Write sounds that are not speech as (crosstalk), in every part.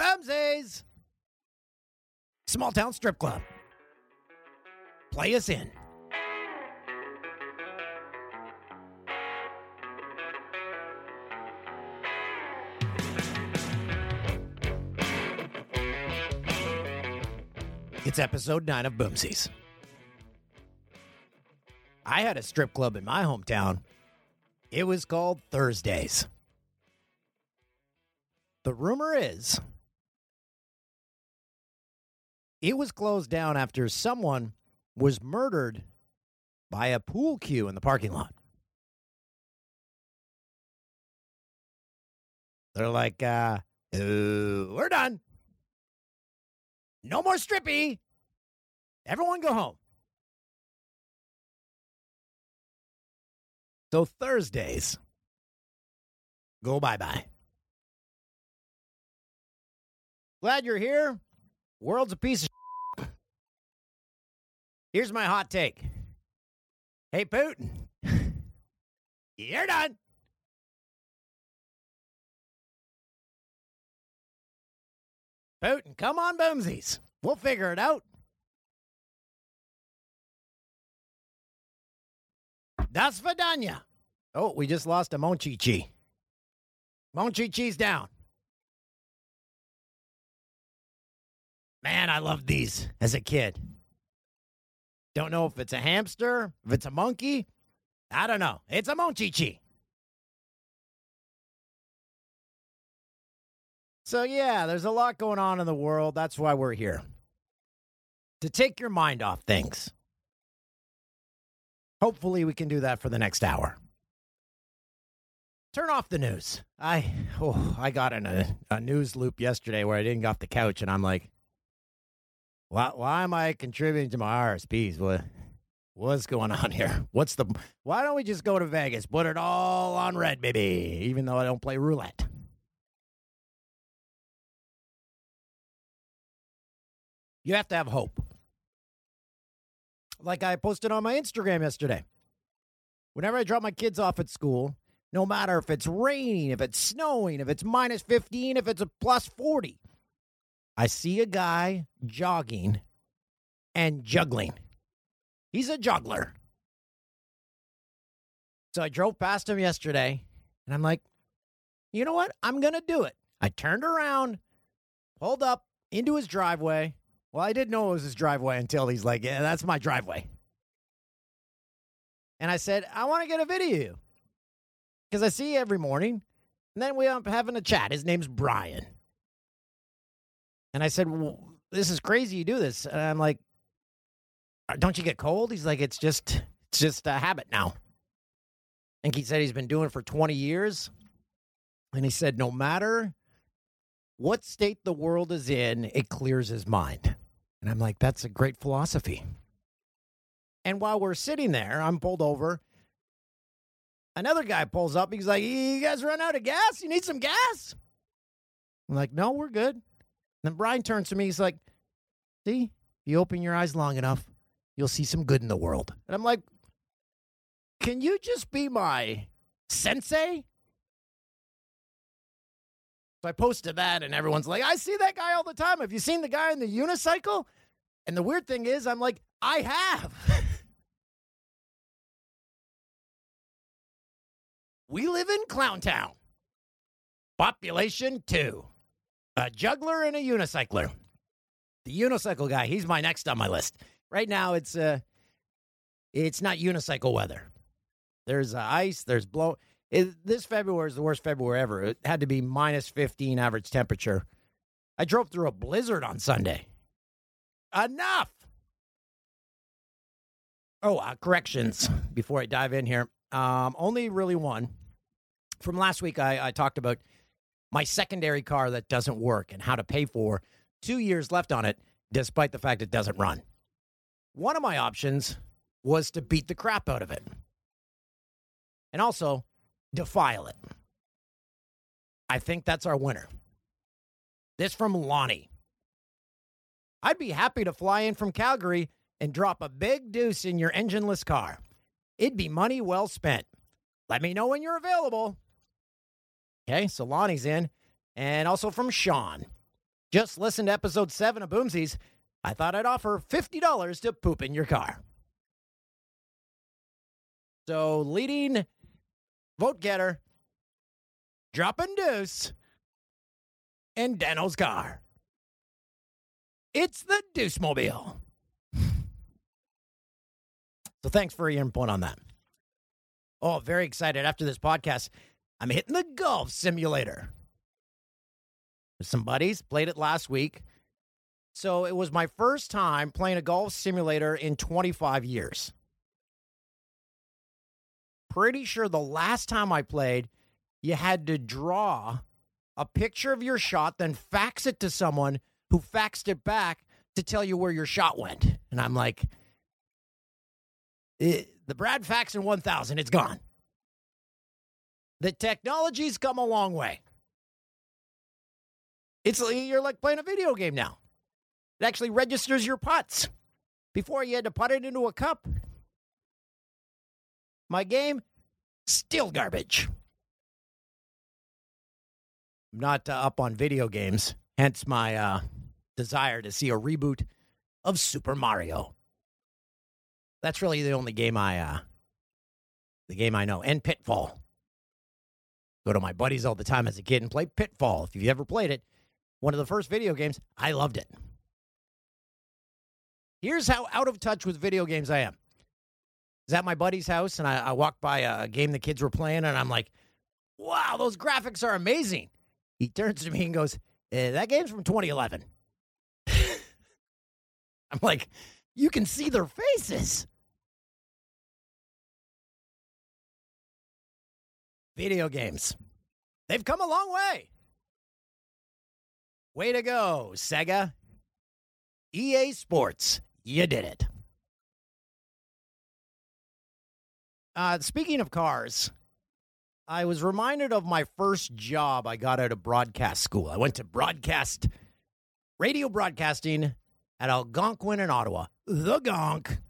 Boomsies! Small town strip club. Play us in. It's episode nine of Boomsies. I had a strip club in my hometown. It was called Thursdays. The rumor is it was closed down after someone was murdered by a pool cue in the parking lot. They're like, uh, "Uh, we're done. No more strippy. Everyone go home. So Thursdays go bye bye. Glad you're here. World's a piece of. Here's my hot take. Hey, Putin, you're done. Putin, come on, boomsies. We'll figure it out. Das Vidanya. Oh, we just lost a Monchichi. Monchichi's down. Man, I loved these as a kid. Don't know if it's a hamster, if it's a monkey. I don't know. It's a monchichi. So, yeah, there's a lot going on in the world. That's why we're here. To take your mind off things. Hopefully, we can do that for the next hour. Turn off the news. I oh, I got in a, a news loop yesterday where I didn't get off the couch and I'm like, why, why am I contributing to my RSPs? What, what's going on here? What's the? Why don't we just go to Vegas, put it all on red, baby? Even though I don't play roulette. You have to have hope. Like I posted on my Instagram yesterday. Whenever I drop my kids off at school, no matter if it's raining, if it's snowing, if it's minus 15, if it's a plus 40, I see a guy jogging and juggling. He's a juggler. So I drove past him yesterday and I'm like, you know what? I'm going to do it. I turned around, pulled up into his driveway. Well, I didn't know it was his driveway until he's like, yeah, that's my driveway. And I said, I want to get a video because I see you every morning. And then we up having a chat. His name's Brian. And I said, well, "This is crazy. You do this." And I'm like, "Uh, "Don't you get cold?" He's like, "It's just, it's just a habit now." And he said he's been doing it for 20 years. And he said, no matter what state the world is in, it clears his mind. And I'm like, that's a great philosophy. And while we're sitting there, I'm pulled over. Another guy pulls up. He's like, You guys run out of gas? You need some gas? I'm like, No, we're good. Then Brian turns to me. He's like, See, if you open your eyes long enough, you'll see some good in the world. And I'm like, Can you just be my sensei? So I posted that, and everyone's like, I see that guy all the time. Have you seen the guy in the unicycle? And the weird thing is, I'm like, I have. (laughs) we live in Clown Town. Population two. A juggler and a unicycler. The unicycle guy, he's my next on my list. Right now, it's uh, It's not unicycle weather. There's uh, ice, there's blow. It, this February is the worst February ever. It had to be minus 15 average temperature. I drove through a blizzard on Sunday. Enough. Oh, uh, corrections before I dive in here. Um, only really one. From last week, I, I talked about my secondary car that doesn't work and how to pay for two years left on it, despite the fact it doesn't run. One of my options was to beat the crap out of it and also defile it. I think that's our winner. This from Lonnie. I'd be happy to fly in from Calgary and drop a big deuce in your engineless car. It'd be money well spent. Let me know when you're available. Okay, so Lonnie's in. And also from Sean. Just listen to episode seven of Boomsies. I thought I'd offer $50 to poop in your car. So, leading vote getter, dropping deuce, in Dano's car. It's the Deuce Mobile. So thanks for your input on that. Oh, very excited. After this podcast, I'm hitting the golf simulator. Some buddies, played it last week. So it was my first time playing a golf simulator in 25 years. Pretty sure the last time I played, you had to draw a picture of your shot, then fax it to someone who faxed it back to tell you where your shot went. And I'm like, eh, the Brad Faxon 1000, it's gone. The technology's come a long way. It's you're like playing a video game now. It actually registers your putts. Before you had to put it into a cup. My game, still garbage. I'm not uh, up on video games, hence my uh, desire to see a reboot of Super Mario. That's really the only game I, uh, the game I know, and Pitfall. Go to my buddies all the time as a kid and play Pitfall. If you've ever played it, one of the first video games, I loved it. Here's how out of touch with video games I am. Is at my buddy's house and I, I walked by a game the kids were playing and I'm like, wow, those graphics are amazing. He turns to me and goes, eh, that game's from 2011. (laughs) I'm like, you can see their faces. Video games. They've come a long way. Way to go, Sega. EA Sports, you did it. Uh, speaking of cars, I was reminded of my first job I got out of broadcast school. I went to broadcast, radio broadcasting at Algonquin in Ottawa. The Gonk.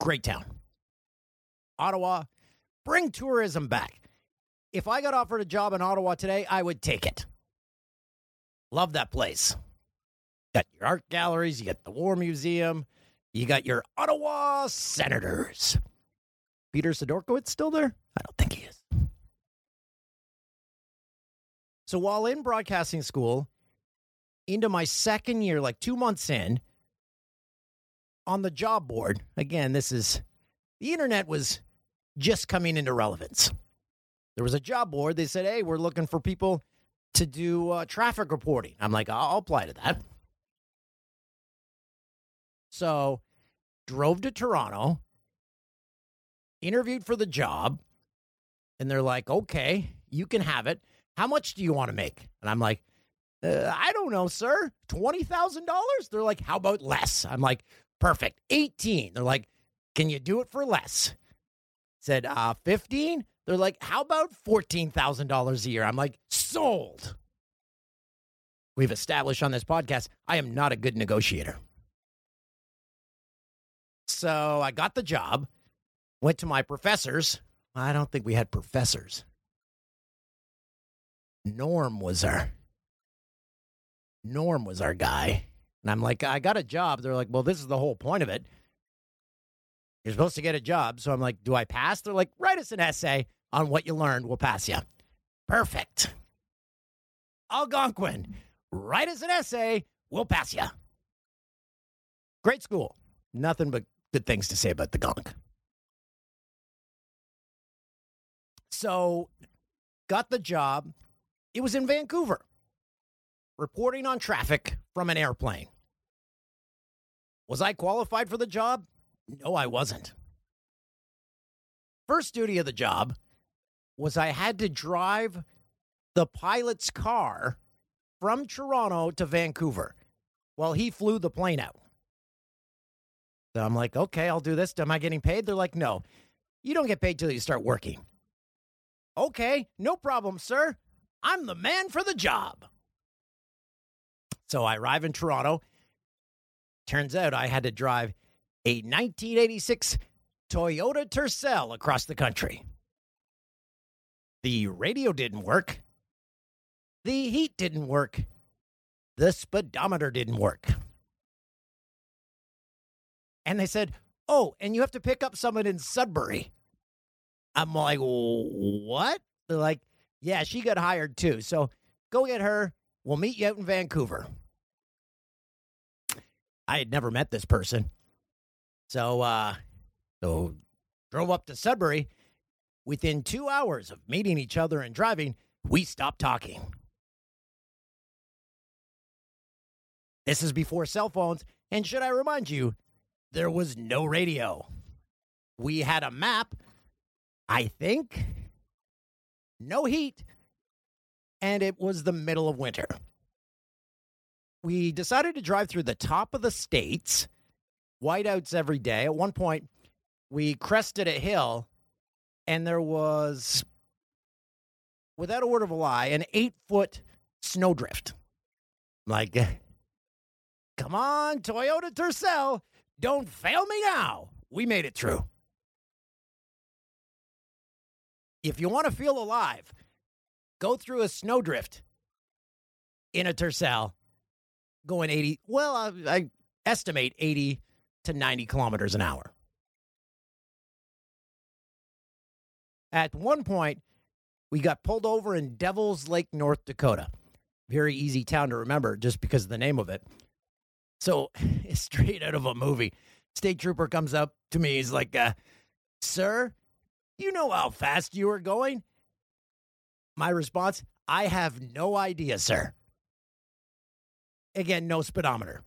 Great town. Ottawa, bring tourism back. If I got offered a job in Ottawa today, I would take it. Love that place. Got your art galleries, you got the War Museum, you got your Ottawa Senators. Peter Sidorkiewicz still there? I don't think he is. So while in broadcasting school, into my second year, like two months in, on the job board, again, this is the internet was just coming into relevance. There was a job board. They said, hey, we're looking for people to do uh, traffic reporting. I'm like, I'll apply to that. So, drove to Toronto, interviewed for the job, and they're like, okay, you can have it. How much do you want to make? And I'm like, uh, I don't know, sir. $20,000? They're like, how about less? I'm like, perfect. 18. They're like, can you do it for less? Said, uh, 15? They're like, how about $14,000 a year? I'm like, sold. We've established on this podcast, I am not a good negotiator. So I got the job, went to my professors. I don't think we had professors. Norm was our Norm was our guy. And I'm like, I got a job. They're like, well, this is the whole point of it. You're supposed to get a job. So I'm like, do I pass? They're like, write us an essay on what you learned. We'll pass you. Perfect. Algonquin, write us an essay. We'll pass you. Great school. Nothing but good things to say about the gunk. So, got the job. It was in Vancouver, reporting on traffic from an airplane. Was I qualified for the job? No, I wasn't. First duty of the job was I had to drive the pilot's car from Toronto to Vancouver while he flew the plane out. So I'm like, okay, I'll do this. Am I getting paid? They're like, no, you don't get paid till you start working. Okay, no problem, sir. I'm the man for the job. So I arrive in Toronto. Turns out I had to drive a 1986 Toyota Tercel across the country. The radio didn't work. The heat didn't work. The speedometer didn't work. And they said, Oh, and you have to pick up someone in Sudbury. I'm like, What? They're like, Yeah, she got hired too. So go get her. We'll meet you out in Vancouver. I had never met this person. So, uh, so drove up to Sudbury. Within two hours of meeting each other and driving, we stopped talking. This is before cell phones, and should I remind you, there was no radio. We had a map, I think, no heat, and it was the middle of winter. We decided to drive through the top of the states, whiteouts every day. At one point, we crested a hill, and there was, without a word of a lie, an eight foot snowdrift. Like, (laughs) Come on, Toyota Tercel. Don't fail me now. We made it through. If you want to feel alive, go through a snowdrift in a Tercel going 80, well, I, I estimate 80 to 90 kilometers an hour. At one point, we got pulled over in Devil's Lake, North Dakota. Very easy town to remember just because of the name of it. So (laughs) straight out of a movie. State trooper comes up to me. He's like, uh, Sir, you know how fast you were going? My response, I have no idea, sir. Again, no speedometer.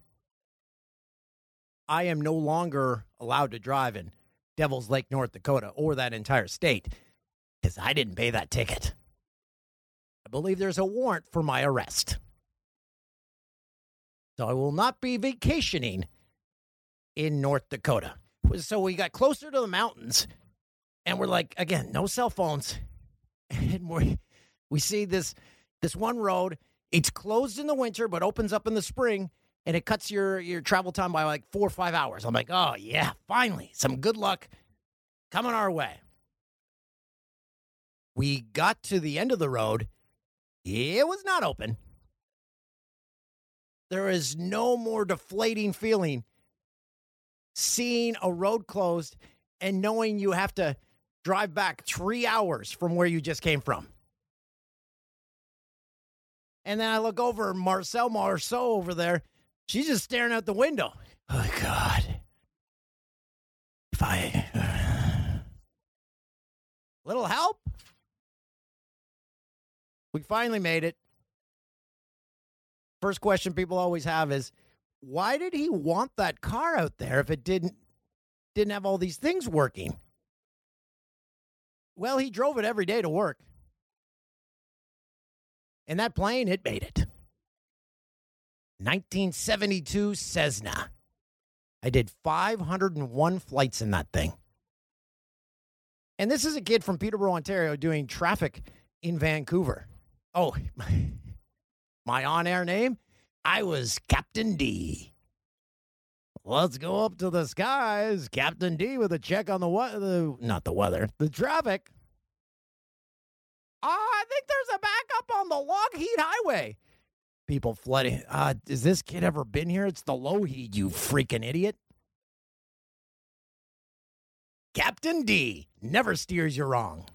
I am no longer allowed to drive in Devil's Lake, North Dakota, or that entire state because I didn't pay that ticket. I believe there's a warrant for my arrest. So I will not be vacationing in North Dakota. So we got closer to the mountains and we're like, again, no cell phones. And we we see this this one road. It's closed in the winter, but opens up in the spring, and it cuts your your travel time by like four or five hours. I'm like, oh yeah, finally, some good luck coming our way. We got to the end of the road. It was not open. There is no more deflating feeling seeing a road closed and knowing you have to drive back three hours from where you just came from. And then I look over Marcel Marceau over there. She's just staring out the window. Oh, God. If I. Uh, little help? We finally made it. First question people always have is why did he want that car out there if it didn't didn't have all these things working? Well, he drove it every day to work. And that plane, it made it. 1972 Cessna. I did 501 flights in that thing. And this is a kid from Peterborough, Ontario, doing traffic in Vancouver. Oh, (laughs) my on air name? I was Captain D. Let's go up to the skies, Captain D, with a check on the weather. Not the weather, the traffic. Oh, I think there's a backup on the Lougheed Highway. People flooding. Uh, has this kid ever been here? It's the Lougheed, you freaking idiot. Captain D never steers you wrong.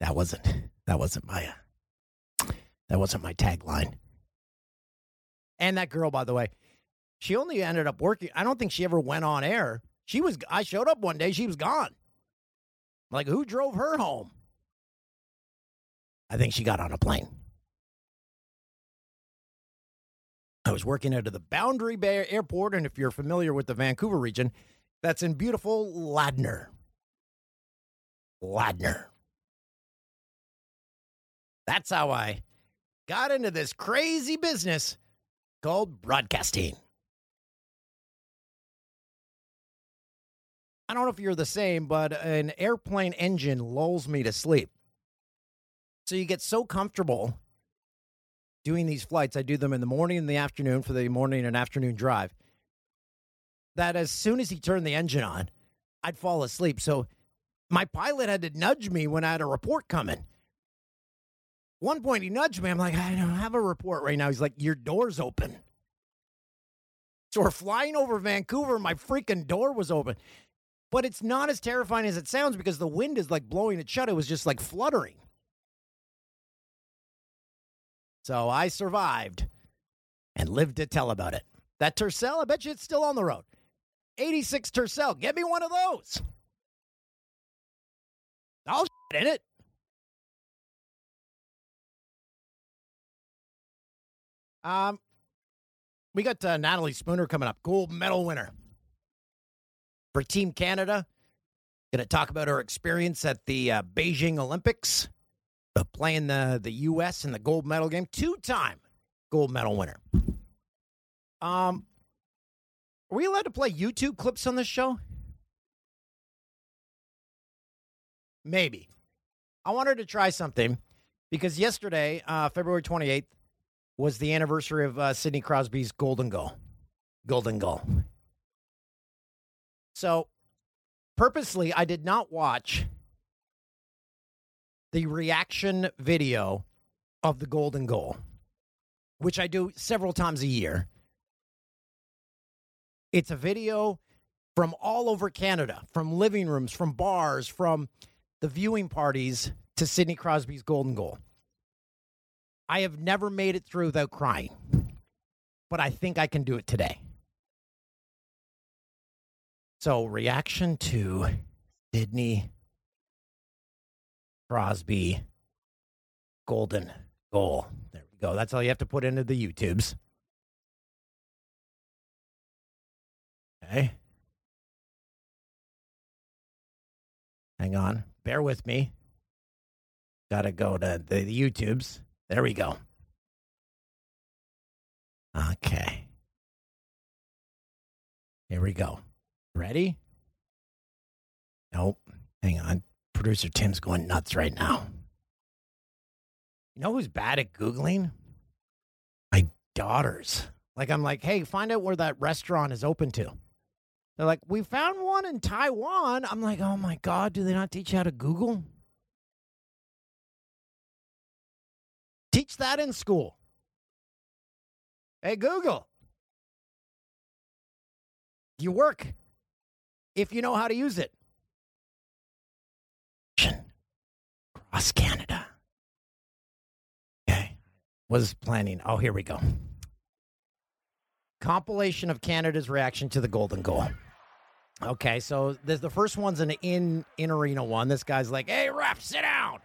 That wasn't that wasn't my uh, that wasn't my tagline. And that girl, by the way, She only ended up working. I don't think she ever went on air. She was. I showed up one day. She was gone. Like who drove her home? I think she got on a plane. I was working out of the Boundary Bay Airport, and if you're familiar with the Vancouver region, that's in beautiful Ladner. Ladner. That's how I got into this crazy business called broadcasting. I don't know if you're the same, but an airplane engine lulls me to sleep. So you get so comfortable doing these flights. I do them in the morning and the afternoon for the morning and afternoon drive. That as soon as he turned the engine on, I'd fall asleep. So my pilot had to nudge me when I had a report coming. One point he nudged me. I'm like, I don't have a report right now. He's like, Your door's open. So we're flying over Vancouver. My freaking door was open. But it's not as terrifying as it sounds because the wind is like blowing it shut. It was just like fluttering. So I survived and lived to tell about it. That Tercel, I bet you it's still on the road. 86 Tercel, get me one of those. I'll in it. Um, we got uh, Natalie Spooner coming up, gold medal winner for Team Canada. Going to talk about her experience at the uh, Beijing Olympics, playing the the U.S. in the gold medal game, two time gold medal winner. Um, are we allowed to play YouTube clips on this show? Maybe. I wanted to try something because yesterday, uh, February 28th, was the anniversary of uh, Sidney Crosby's golden goal. Golden goal. So, purposely, I did not watch the reaction video of the golden goal, which I do several times a year. It's a video from all over Canada, from living rooms, from bars, from the viewing parties to Sidney Crosby's golden goal. I have never made it through without crying, but I think I can do it today. So, reaction to Sidney Crosby golden goal. There we go. That's all you have to put into the YouTubes. Okay. Hang on. Bear with me. Got to go to the, YouTubes. There we go. Okay. Here we go. Ready? Nope. Hang on. Producer Tim's going nuts right now. You know who's bad at Googling? My daughters. Like, I'm like, hey, find out where that restaurant is open to. They're like, we found one in Taiwan. I'm like, oh my God, do they not teach you how to Google? Teach that in school. Hey, Google. You work if you know how to use it. Across Canada. Okay. Was planning. Oh, here we go. Compilation of Canada's reaction to the golden goal. Okay, so there's the first one's an in in arena one. This guy's like, "Hey, ref, sit down."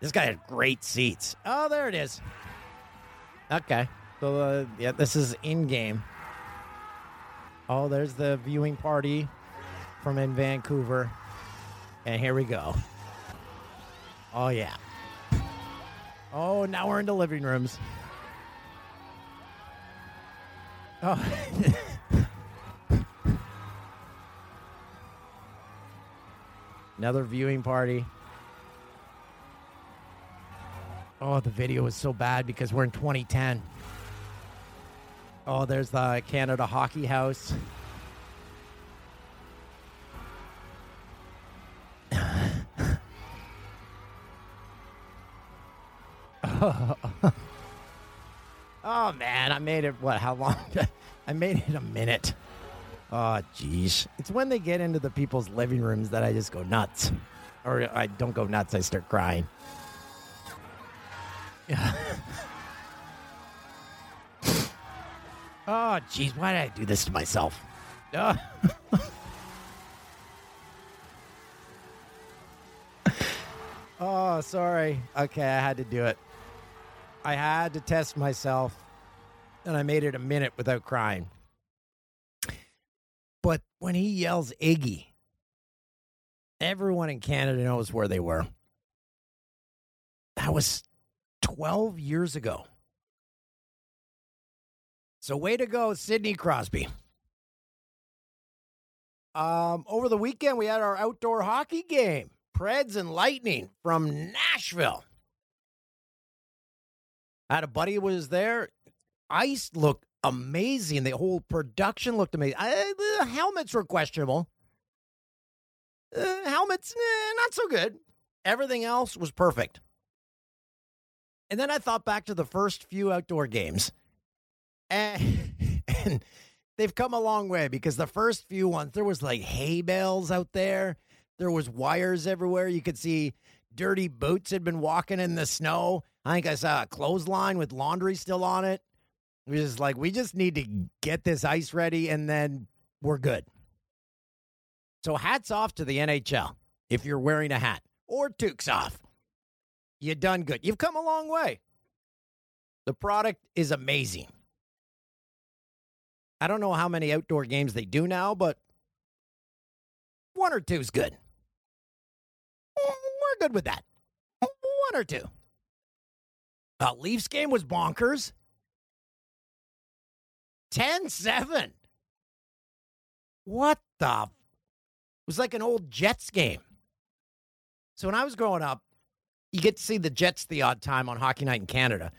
This guy had great seats. Oh, there it is. Okay, so uh, yeah, this is in game. Oh, there's the viewing party from in Vancouver, and here we go. Oh yeah. Oh, now we're in the living rooms. Oh. (laughs) Another viewing party. Oh, the video is so bad because we're in 2010. Oh, there's the Canada Hockey House. (laughs) oh man, I made it. What? How long? (laughs) I made it a minute. Oh, jeez. It's when they get into the people's living rooms that I just go nuts. Or I don't go nuts, I start crying. (laughs) Oh, jeez, why did I do this to myself? Uh. oh, sorry. Okay, I had to do it. I had to test myself, and I made it a minute without crying. But when he yells Iggy, everyone in Canada knows where they were. That was 12 years ago. So, way to go, Sidney Crosby. Um, over the weekend, we had our outdoor hockey game, Preds and Lightning from Nashville. Had a buddy who was there. Ice looked amazing. The whole production looked amazing. I, the helmets were questionable. Uh, helmets, eh, not so good. Everything else was perfect. And then I thought back to the first few outdoor games, and, (laughs) and they've come a long way because the first few ones there was like hay bales out there, there was wires everywhere. You could see dirty boots had been walking in the snow. I think I saw a clothesline with laundry still on it. Was just like we just need to get this ice ready, and then we're good. So hats off to the NHL if you're wearing a hat, or toques off. You've done good. You've come a long way. The product is amazing. I don't know how many outdoor games they do now, but one or two is good. We're good with that. One or two. Uh, Leafs game was bonkers. 10 7. What the? It was like an old Jets game. So when I was growing up, you get to see the Jets the odd time on Hockey Night in Canada.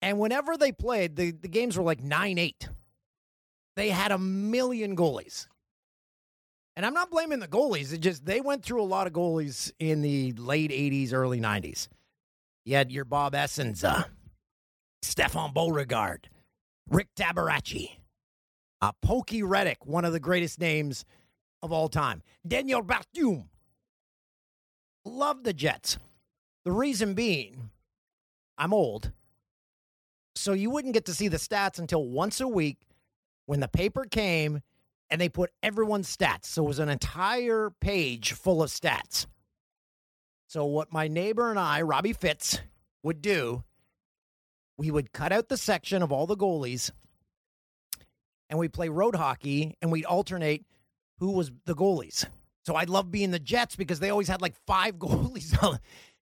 And whenever they played, the, the games were like 9 8. They had a million goalies. And I'm not blaming the goalies. It just they went through a lot of goalies in the late 80s, early 90s. You had your Bob Essensa, uh, Stéphane Beauregard, Rick Tabaracci, uh, Pokey Reddick, one of the greatest names of all time, Daniel Berthiaume. Love the Jets. The reason being, I'm old. So you wouldn't get to see the stats until once a week when the paper came and they put everyone's stats. So it was an entire page full of stats. So what my neighbor and I, Robbie Fitz, would do, we would cut out the section of all the goalies and we'd play road hockey and we'd alternate who was the goalies. So I love being the Jets because they always had like five (laughs) goalies.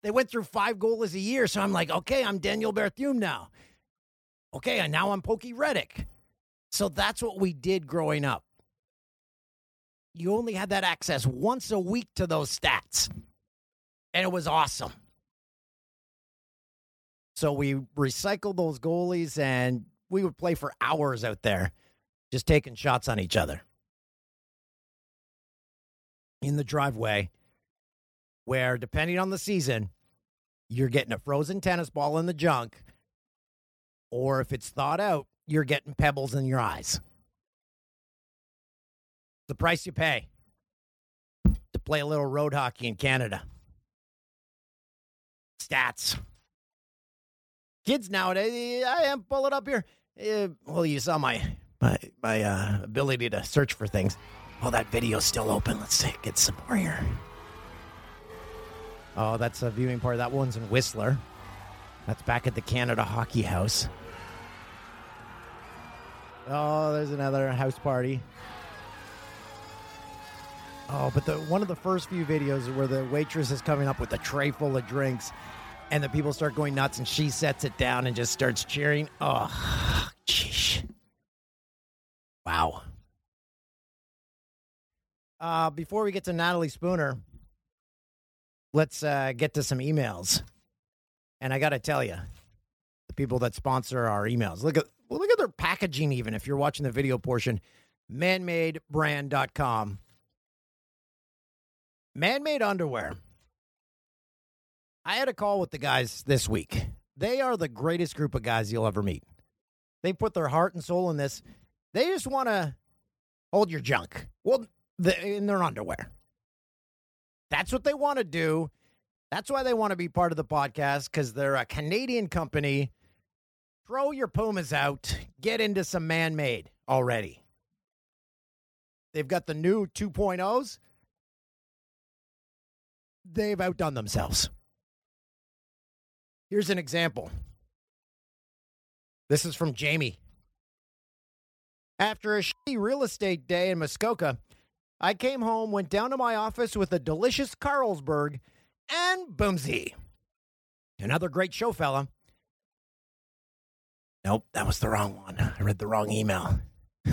they went through five goalies a year. So I'm like, okay, I'm Daniel Berthiaume now. Okay, and now I'm Pokey Reddick. So that's what we did growing up. You only had that access once a week to those stats. And it was awesome. So we recycled those goalies and we would play for hours out there just taking shots on each other. In the driveway where depending on the season you're getting a frozen tennis ball in the junk or if it's thawed out you're getting pebbles in your eyes. The price you pay to play a little road hockey in canada stats kids nowadays i am pull it up here uh, well you saw my my my uh, ability to search for things Oh, that video's still open. Let's see, get some more here. Oh, that's a viewing party. That one's in Whistler. That's back at the Canada Hockey House. Oh, there's another house party. Oh, but the one of the first few videos where the waitress is coming up with a tray full of drinks and the people start going nuts and she sets it down and just starts cheering. Oh, jeez. Wow. Uh, before we get to Natalie Spooner, let's uh, get to some emails. And I got to tell you, the people that sponsor our emails, look at well, look at their packaging. Even if you're watching the video portion, manmadebrand.com. Manmade underwear. I had a call with the guys this week. They are the greatest group of guys you'll ever meet. They put their heart and soul in this. They just want to hold your junk. Well, the, in their underwear. That's what they want to do. That's why they want to be part of the podcast because they're a Canadian company throw your Pumas out, get into some man made already. They've got the new 2.0s. They've outdone themselves. Here's an example. This is from Jamie. After a shitty real estate day in Muskoka, I came home, went down to my office with a delicious Carlsberg, and boomsy. Another great show, fella. Nope, that was the wrong one. I read the wrong email. (laughs)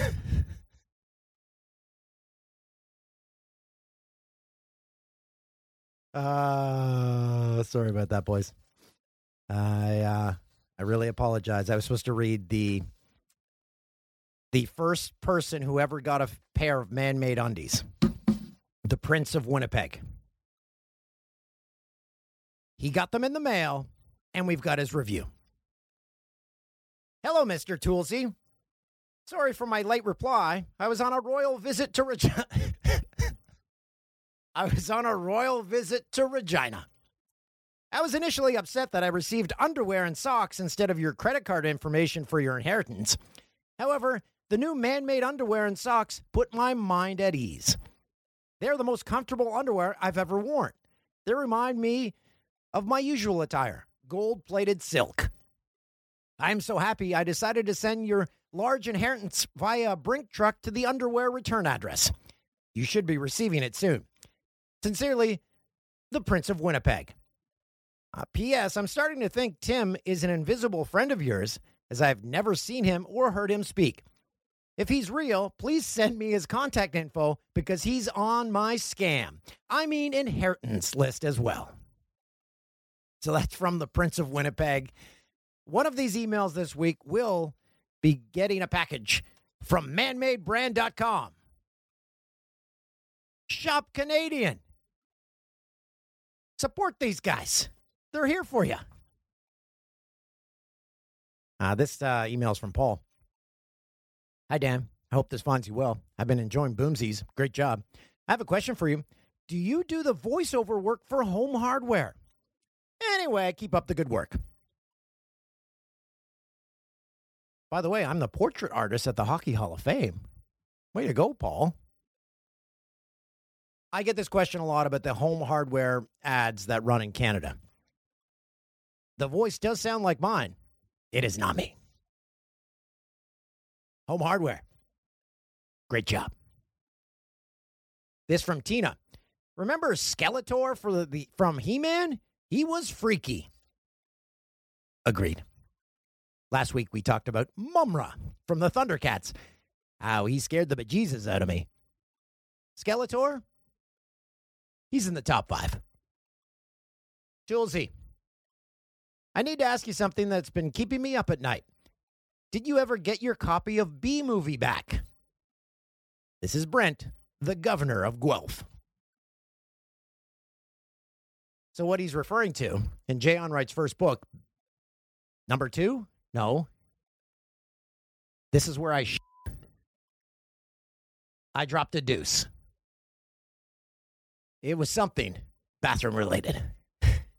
uh sorry about that, boys. I uh I really apologize. I was supposed to read the the first person who ever got a pair of man-made undies. The Prince of Winnipeg. He got them in the mail, and we've got his review. Hello, Mr. Toolsy. Sorry for my late reply. I was on a royal visit to Regina. (laughs) I was on a royal visit to Regina. I was initially upset that I received underwear and socks instead of your credit card information for your inheritance. However, the new man made underwear and socks put my mind at ease. They're the most comfortable underwear I've ever worn. They remind me of my usual attire gold plated silk. I'm so happy I decided to send your large inheritance via a Brink truck to the underwear return address. You should be receiving it soon. Sincerely, the Prince of Winnipeg. Uh, P.S. I'm starting to think Tim is an invisible friend of yours, as I've never seen him or heard him speak. If he's real, please send me his contact info because he's on my scam. I mean, inheritance list as well. So that's from the Prince of Winnipeg. One of these emails this week will be getting a package from manmadebrand.com. Shop Canadian. Support these guys. They're here for you. Uh, this uh, email is from Paul. Hi, Dan. I hope this finds you well. I've been enjoying Boomsies. Great job. I have a question for you. Do you do the voiceover work for home hardware? Anyway, keep up the good work. By the way, I'm the portrait artist at the Hockey Hall of Fame. Way to go, Paul. I get this question a lot about the home hardware ads that run in Canada. The voice does sound like mine. It is not me. Home hardware. Great job. This from Tina. Remember Skeletor for the, the from He-Man? He was freaky. Agreed. Last week we talked about Mumm-Ra from the Thundercats. How he scared the bejesus out of me. Skeletor? He's in the top five. Toolsy, I need to ask you something that's been keeping me up at night. Did you ever get your copy of Bee Movie back? This is Brent, the governor of Guelph. So, what he's referring to in Jay Onrait's first book, number two, no. This is where I sh- I dropped a deuce. It was something bathroom related.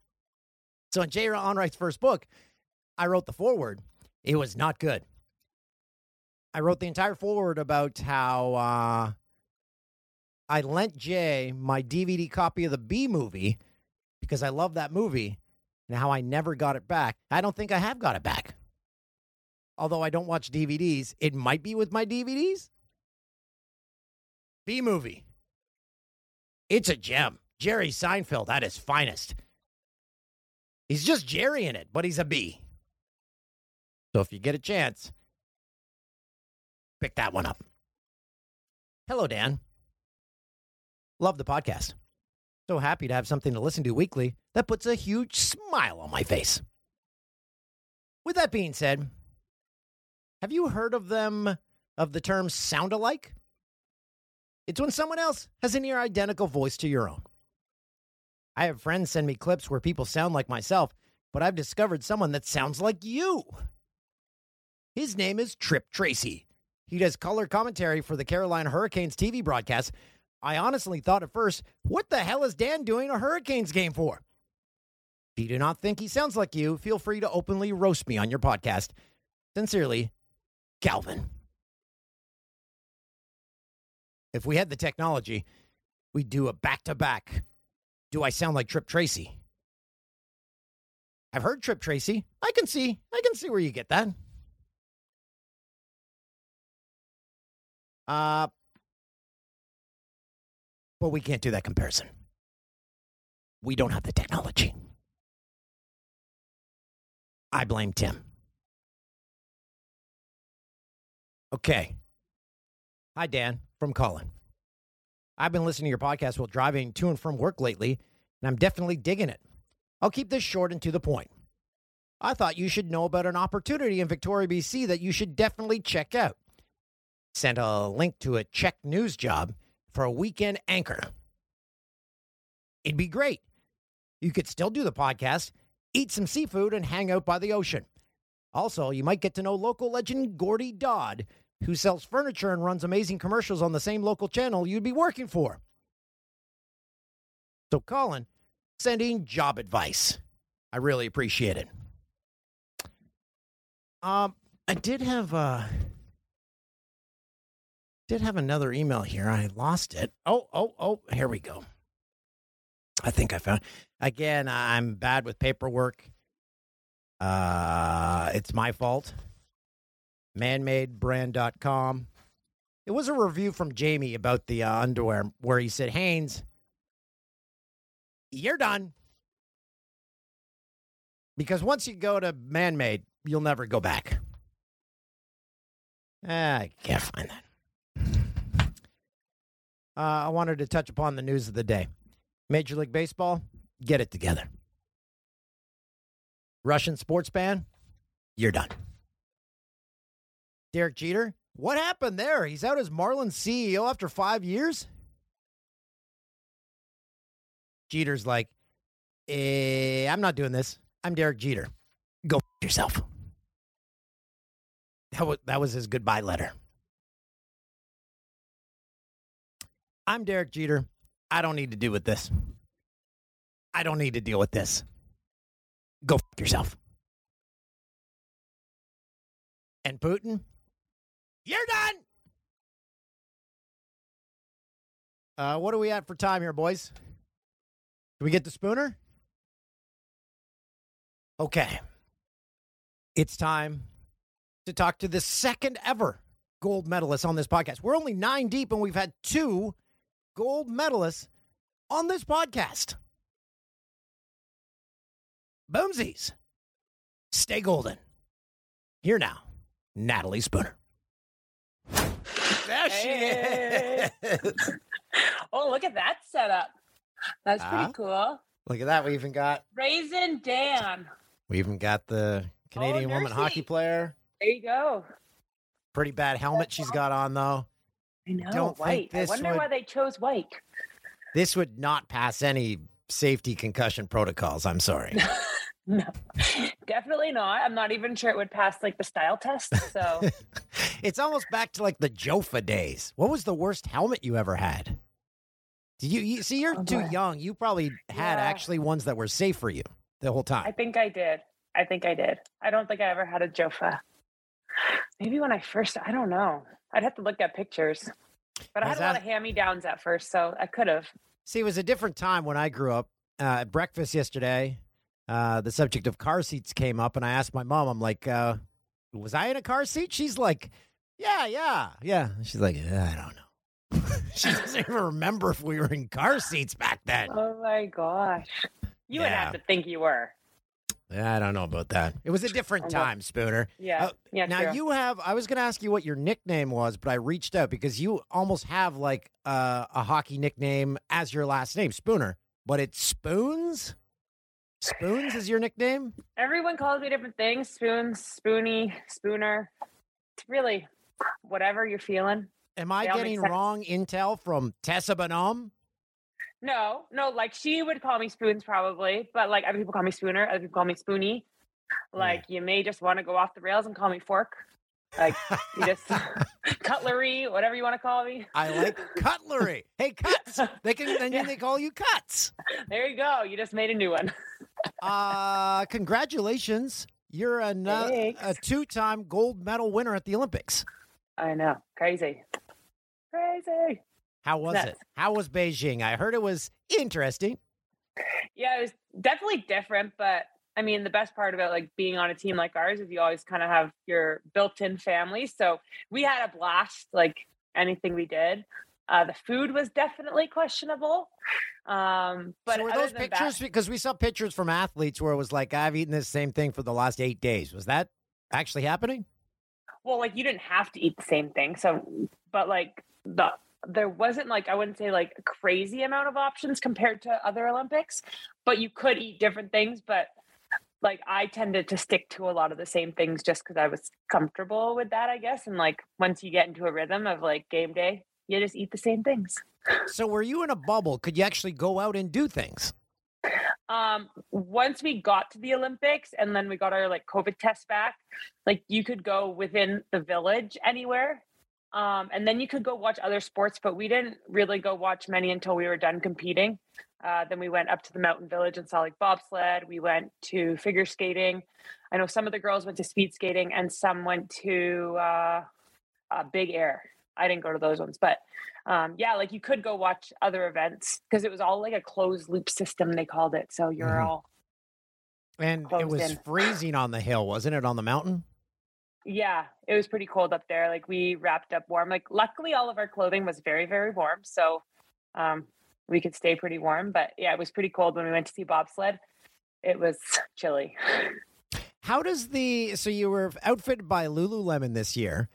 (laughs) so in Jay Onrait's first book, I wrote the foreword. It was not good. I wrote the entire foreword about how uh, I lent Jay my DVD copy of the Bee Movie because I love that movie and how I never got it back. I don't think I have got it back. Although I don't watch DVDs, it might be with my DVDs. Bee Movie. It's a gem. Jerry Seinfeld at his finest. He's just Jerry in it, but he's a bee. So if you get a chance, pick that one up. Hello, Dan. Love the podcast. So happy to have something to listen to weekly that puts a huge smile on my face. With that being said, have you heard of them, of the term sound alike? It's when someone else has a near identical voice to your own. I have friends send me clips where people sound like myself, but I've discovered someone that sounds like you. His name is Tripp Tracy. He does color commentary for the Carolina Hurricanes TV broadcast. I honestly thought at first, what the hell is Dan doing a Hurricanes game for? If you do not think he sounds like you, feel free to openly roast me on your podcast. Sincerely, Calvin. If we had the technology, we'd do a back to back. Do I sound like Tripp Tracy? I've heard Tripp Tracy. I can see. I can see where you get that. Uh, but we can't do that comparison. We don't have the technology. I blame Tim. Okay. Hi, Dan from Colin. I've been listening to your podcast while driving to and from work lately, and I'm definitely digging it. I'll keep this short and to the point. I thought you should know about an opportunity in Victoria, BC that you should definitely check out. Sent a link to a CHEK News job for a weekend anchor. It'd be great. You could still do the podcast, eat some seafood, and hang out by the ocean. Also, you might get to know local legend Gordy Dodd, who sells furniture and runs amazing commercials on the same local channel you'd be working for. So, Colin, sending job advice. I really appreciate it. Um, I did have uh did have another email here. I lost it. Oh, oh, oh, here we go. I think I found again, I'm bad with paperwork. Uh it's my fault. Manmadebrand.com. It was a review from Jamie about the uh, underwear where he said, Hanes, you're done. Because once you go to manmade, you'll never go back. Ah, I can't find that. Uh, I wanted to touch upon the news of the day. Major League Baseball, get it together. Russian sports ban, you're done. Derek Jeter, what happened there? He's out as Marlins CEO after five years? Jeter's like, eh, I'm not doing this. I'm Derek Jeter. Go f- yourself. That was, that was his goodbye letter. I'm Derek Jeter. I don't need to deal with this. I don't need to deal with this. Go f- yourself. And Putin, you're done. Uh, what are we at for time here, boys? Can we get the spooner? Okay. It's time to talk to the second ever gold medalist on this podcast. We're only nine deep, and we've had two gold medalists on this podcast. Boomsies. Stay golden. Here now, Natalie Spooner. There she is. (laughs) Oh, look at that setup. That's pretty Ah. cool. Look at that. We even got Raisin Dan. we even got the Canadian woman hockey player. There you go. Pretty bad helmet she's got on though. I know. don't white. this I wonder would- why they chose white. This would not pass any safety concussion protocols. I'm sorry. (laughs) No, definitely not. I'm not even sure it would pass like the style test. So (laughs) it's almost back to like the Jofa days. What was the worst helmet you ever had? Did you, you see? You're Oh, too boy. young. You probably had Yeah. actually ones that were safe for you the whole time. I think I did. I think I did. I don't think I ever had a Jofa. Maybe when I first, I don't know. I'd have to look at pictures. But I had a lot of hand me downs at first, so I could have. See, it was a different time when I grew up. Uh, at breakfast yesterday, uh, the subject of car seats came up, and I asked my mom, I'm like, uh, was I in a car seat? She's like, yeah, yeah, yeah. She's like, I don't know. (laughs) she doesn't even remember if we were in car seats back then. Oh my gosh. You would have to think you were. I don't know about that. It was a different time, Spooner. Yeah. Uh, yeah. now true. you have. I was going to ask you what your nickname was, but I reached out because you almost have like uh, a hockey nickname as your last name, Spooner. But it's Spoons. Spoons is your nickname. Everyone calls me different things spoons, spoony, spooner. It's really whatever you're feeling. Am I They all make getting wrong intel from Tessa Bonhomme? No, no, like she would call me spoons probably, but like other people call me spooner, other people call me spoony. Like you may just want to go off the rails and call me fork. Like you just (laughs) cutlery, whatever you want to call me. I like cutlery. Hey, cuts. They can then Yeah. they call you cuts. There you go. You just made a new one. (laughs) Uh, congratulations You're a, no- a two-time gold medal winner at the Olympics. I know. Crazy. Crazy. How was Nuts. it? How was Beijing? I heard it was interesting. Yeah, it was definitely different, but I mean, the best part about like being on a team like ours is you always kind of have your built-in family. So we had a blast, like anything we did. Uh, the food was definitely questionable, um, but so were those than that- pictures? Because we saw pictures from athletes where it was like, I've eaten this same thing for the last eight days. Was that actually happening? well like you didn't have to eat the same thing so but like the there wasn't like i wouldn't say like a crazy amount of options compared to other olympics but you could eat different things but like i tended to stick to a lot of the same things just because i was comfortable with that i guess and like once you get into a rhythm of like game day you just eat the same things So were you in a bubble? Could you actually go out and do things? um once we got to the olympics and then we got our like covid test back like you could go within the village anywhere um and then you could go watch other sports but we didn't really go watch many until we were done competing uh, then we went up to the mountain village and saw like bobsled we went to figure skating i know some of the girls went to speed skating and some went to uh, uh big air i didn't go to those ones but um, yeah, like you could go watch other events because it was all like a closed loop system, they called it. So you're Mhm. all, And it was in. freezing on the hill, wasn't it, on the mountain? yeah, it was pretty cold up there. Like we wrapped up warm. Like luckily, all of our clothing was very, very warm. So um, we could stay pretty warm. But yeah, it was pretty cold when we went to see bobsled. It was (laughs) chilly. How does the so you were outfitted by Lululemon this year?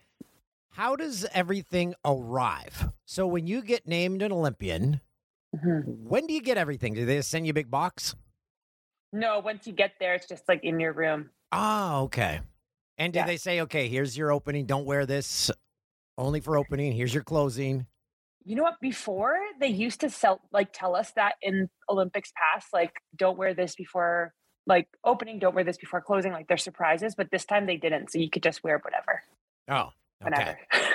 How does everything arrive? So when you get named an Olympian, mm-hmm. when do you get everything? Do they send you a big box? No, once you get there, it's just like in your room. Oh, okay. And do Yeah. they say, okay, here's your opening, don't wear this only for opening, here's your closing? You know what? Before they used to sell, like, tell us that in Olympics past, like, don't wear this before, like, opening, don't wear this before closing. Like, they're surprises. But this time they didn't. So you could just wear whatever, Oh, okay. (laughs)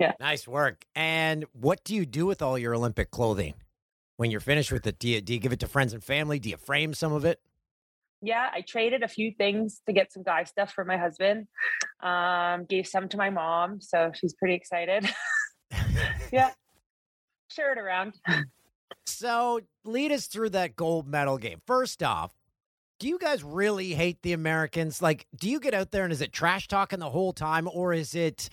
Yeah. Nice work. And what do you do with all your Olympic clothing when you're finished with it? Do you, do you give it to friends and family? Do you frame some of it? yeah, I traded a few things to get some guy stuff for my husband. Um, gave some to my mom. So she's pretty excited. (laughs) yeah. Share it around. So lead us through that gold medal game. First off, do you guys really hate the Americans? Like, do you get out there and is it trash talking the whole time, or is it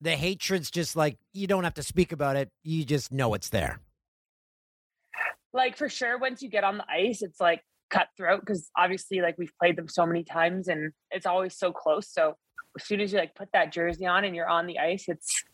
the hatred's just like you don't have to speak about it, you just know it's there? like for sure once you get on the ice it's like cutthroat because obviously like we've played them so many times and it's always so close so as soon as you like put that jersey on and you're on the ice it's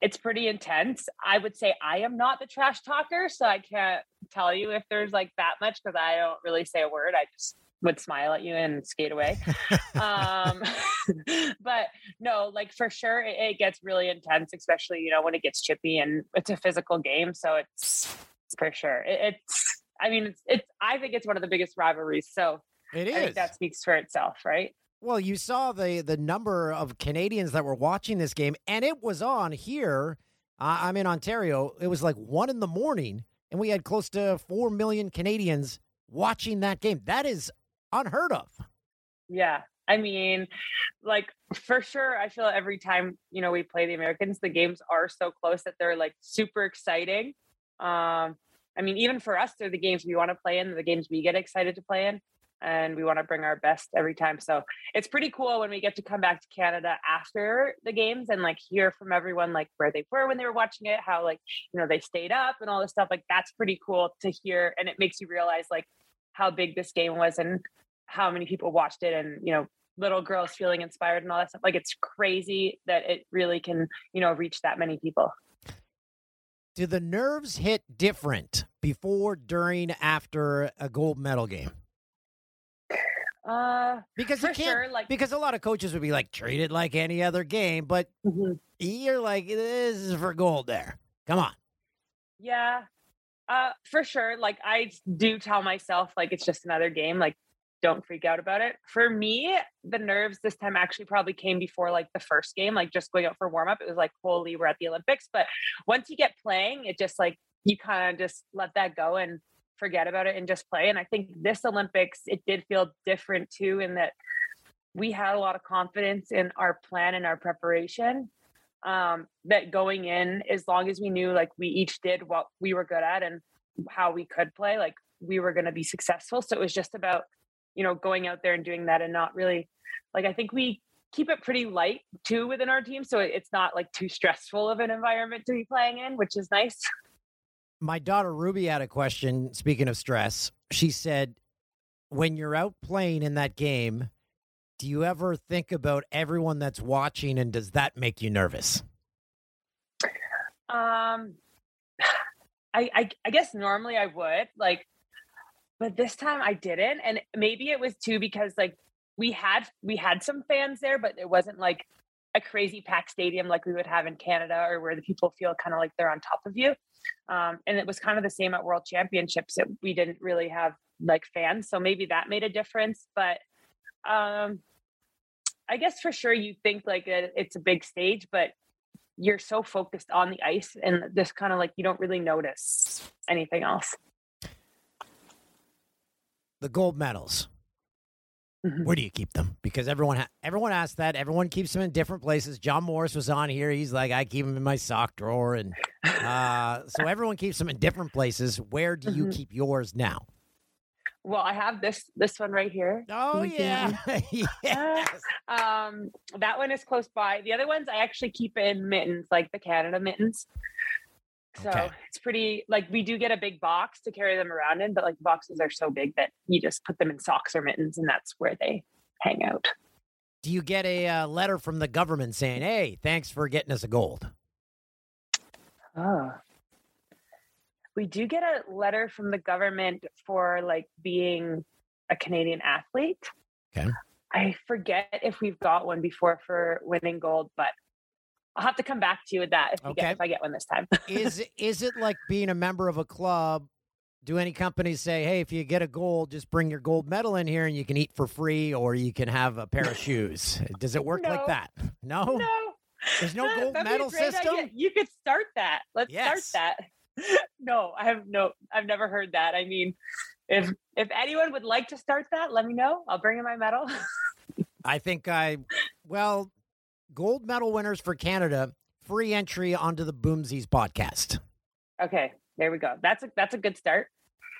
it's pretty intense. I would say i am not the trash talker so i can't tell you if there's like that much because i don't really say a word. I just would smile at you and skate away. (laughs) Um (laughs) but no like for sure it, it gets really intense especially you know when it gets chippy and it's a physical game so it's for sure. It, it's i mean it's it's i think it's one of the biggest rivalries so It i think that speaks for itself right Well, you saw the the number of Canadians that were watching this game, and it was on here. Uh, I'm in Ontario. It was like one in the morning, and we had close to four million Canadians watching that game. That is unheard of. yeah i mean like for sure i feel every time you know we play the americans the games are so close that they're like super exciting um i mean even for us they're the games we want to play in the games we get excited to play in and we want to bring our best every time so it's pretty cool when we get to come back to canada after the games and like hear from everyone like where they were when they were watching it how like you know they stayed up and all this stuff like that's pretty cool to hear and it makes you realize like how big this game was and how many people watched it and you know little girls feeling inspired and all that stuff like it's crazy that it really can you know reach that many people Do the nerves hit different before, during, after a gold medal game? Uh Because you can't. sure like Because a lot of coaches would be like, treat it like any other game, but Mhm. you're like, this is for gold. There, come on. yeah uh for sure like i do tell myself like it's just another game like don't freak out about it for me the nerves this time actually probably came before like the first game like just going out for warm up it was like holy we're at the olympics but once you get playing it just like you kind of just let that go and forget about it and just play and i think this olympics it did feel different too in that we had a lot of confidence in our plan and our preparation. Um, that going in, as long as we knew like we each did what we were good at and how we could play, like we were going to be successful. So it was just about, you know, going out there and doing that and not really like I think we keep it pretty light too within our team. So it's not like too stressful of an environment to be playing in, which is nice. (laughs) My daughter Ruby had a question. Speaking of stress, she said, when you're out playing in that game, do you ever think about everyone that's watching and does that make you nervous? Um, I, I, I guess normally I would like, but this time I didn't, and maybe it was too because like we had we had some fans there, but it wasn't like a crazy packed stadium like we would have in Canada or where the people feel kind of like they're on top of you. Um, and it was kind of the same at World Championships. That we didn't really have like fans, so maybe that made a difference. But um, I guess for sure you think like it's a big stage, but you're so focused on the ice and this kind of like you don't really notice anything else. The gold medals. Mm-hmm. Where do you keep them? Because everyone ha- everyone asks that. Everyone keeps them in different places. John Morris was on here. He's like, I keep them in my sock drawer, and (laughs) uh, so everyone keeps them in different places. Where do you mm-hmm. keep yours now? Well, I have this this one right here. Oh yeah, (laughs) yes. (laughs) Um, that one is close by. The other ones I actually keep in mittens, like the Canada mittens. So okay. it's pretty like we do get a big box to carry them around in, but like boxes are so big that you just put them in socks or mittens, and that's where they hang out. Do you get a uh, letter from the government saying, "Hey, thanks for getting us a gold"? Oh, we do get a letter from the government for like being a Canadian athlete. Okay. I forget if we've got one before for winning gold, but I'll have to come back to you with that if, okay. get, if I get one this time. is is it like being a member of a club? Do any companies say, "Hey, if you get a gold, just bring your gold medal in here, and you can eat for free, or you can have a pair of shoes"? Does it work no. like that? (laughs) No. No. There's no (laughs) gold medal system. Idea. You could start that. Let's yes. start that. (laughs) no, I have no. I've never heard that. I mean, if if anyone would like to start that, let me know. I'll bring in my medal. I think I, well, gold medal winners for Canada, free entry onto the Boomsies podcast. Okay, there we go. That's a that's a good start.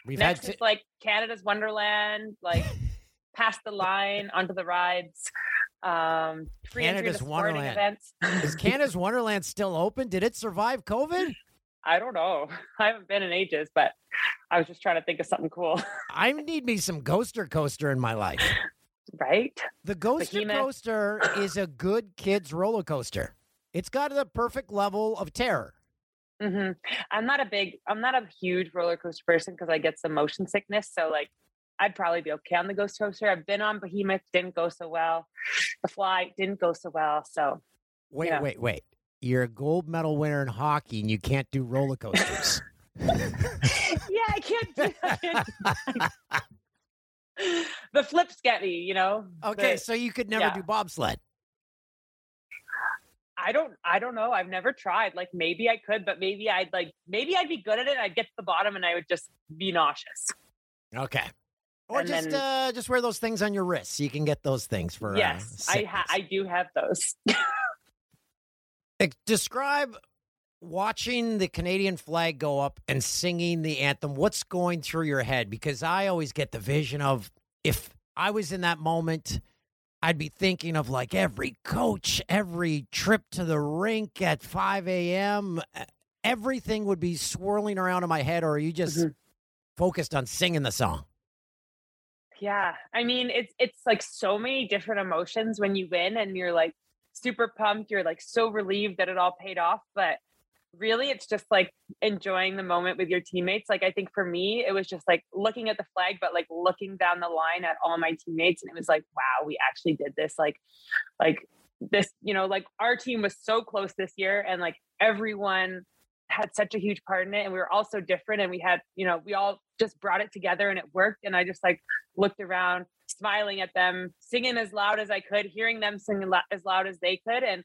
We've Next had t- is like Canada's Wonderland, like (laughs) past the line onto the rides. Um, free Canada's Wonderland events. is Canada's Wonderland still open? Did it survive COVID? (laughs) I don't know. (laughs) I haven't been in ages, but I was just trying to think of something cool. I need me some Ghoster Coaster in my life. Right? The Ghoster Behemoth. Coaster (coughs) is a good kids roller coaster. It's got the perfect level of terror. Mm-hmm. I'm not a big, I'm not a huge roller coaster person because I get some motion sickness. So like, I'd probably be okay on the ghost coaster. I've been on Behemoth, didn't go so well. The Fly didn't go so well. So wait, wait, wait you're a gold medal winner in hockey and you can't do roller coasters. (laughs) yeah, I can't do that. (laughs) (laughs) the flips get me, you know. Okay, the, so you could never yeah. do bobsled. I don't I don't know. I've never tried. Like maybe I could, but maybe I'd like maybe I'd be good at it. I'd get to the bottom and I would just be nauseous. Okay. Or and just then, uh just wear those things on your wrists. You can get those things for uh, Yes, uh, I ha- I do have those. (laughs) Describe watching the Canadian flag go up and singing the anthem. What's going through your head? Because I always get the vision of if I was in that moment, I'd be thinking of like every coach, every trip to the rink at 5 a.m. Everything would be swirling around in my head, or are you just mm-hmm. focused on singing the song? Yeah. I mean, it's it's like so many different emotions when you win and you're like super pumped. You're like so relieved that it all paid off. But really, it's just like enjoying the moment with your teammates. Like, I think for me, it was just like looking at the flag, but like looking down the line at all my teammates. And it was like, wow, we actually did this. Like, like, this, you know, like our team was so close this year and like everyone had such a huge part in it and we were all so different and we had you know we all just brought it together and it worked and i just like looked around smiling at them singing as loud as i could hearing them sing as loud as they could and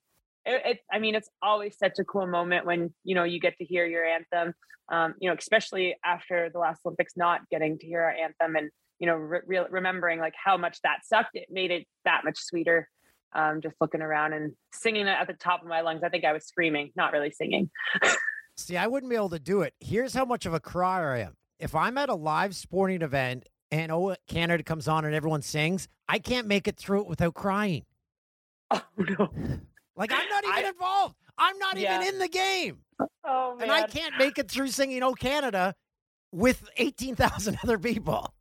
it, it, i mean it's always such a cool moment when you know you get to hear your anthem um, you know especially after the last olympics not getting to hear our anthem and you know, re- re- remembering like how much that sucked, it made it that much sweeter. Um, just looking around and singing it at the top of my lungs. I think I was screaming, not really singing. (laughs) See, I wouldn't be able to do it. Here's how much of a crier I am. If I'm at a live sporting event and oh Canada comes on and everyone sings, I can't make it through it without crying. (laughs) Oh no! (laughs) Like I'm not even I- involved. I'm not Yeah. even in the game. Oh man! And I can't make it through singing Oh Canada with 18,000 (laughs) other people.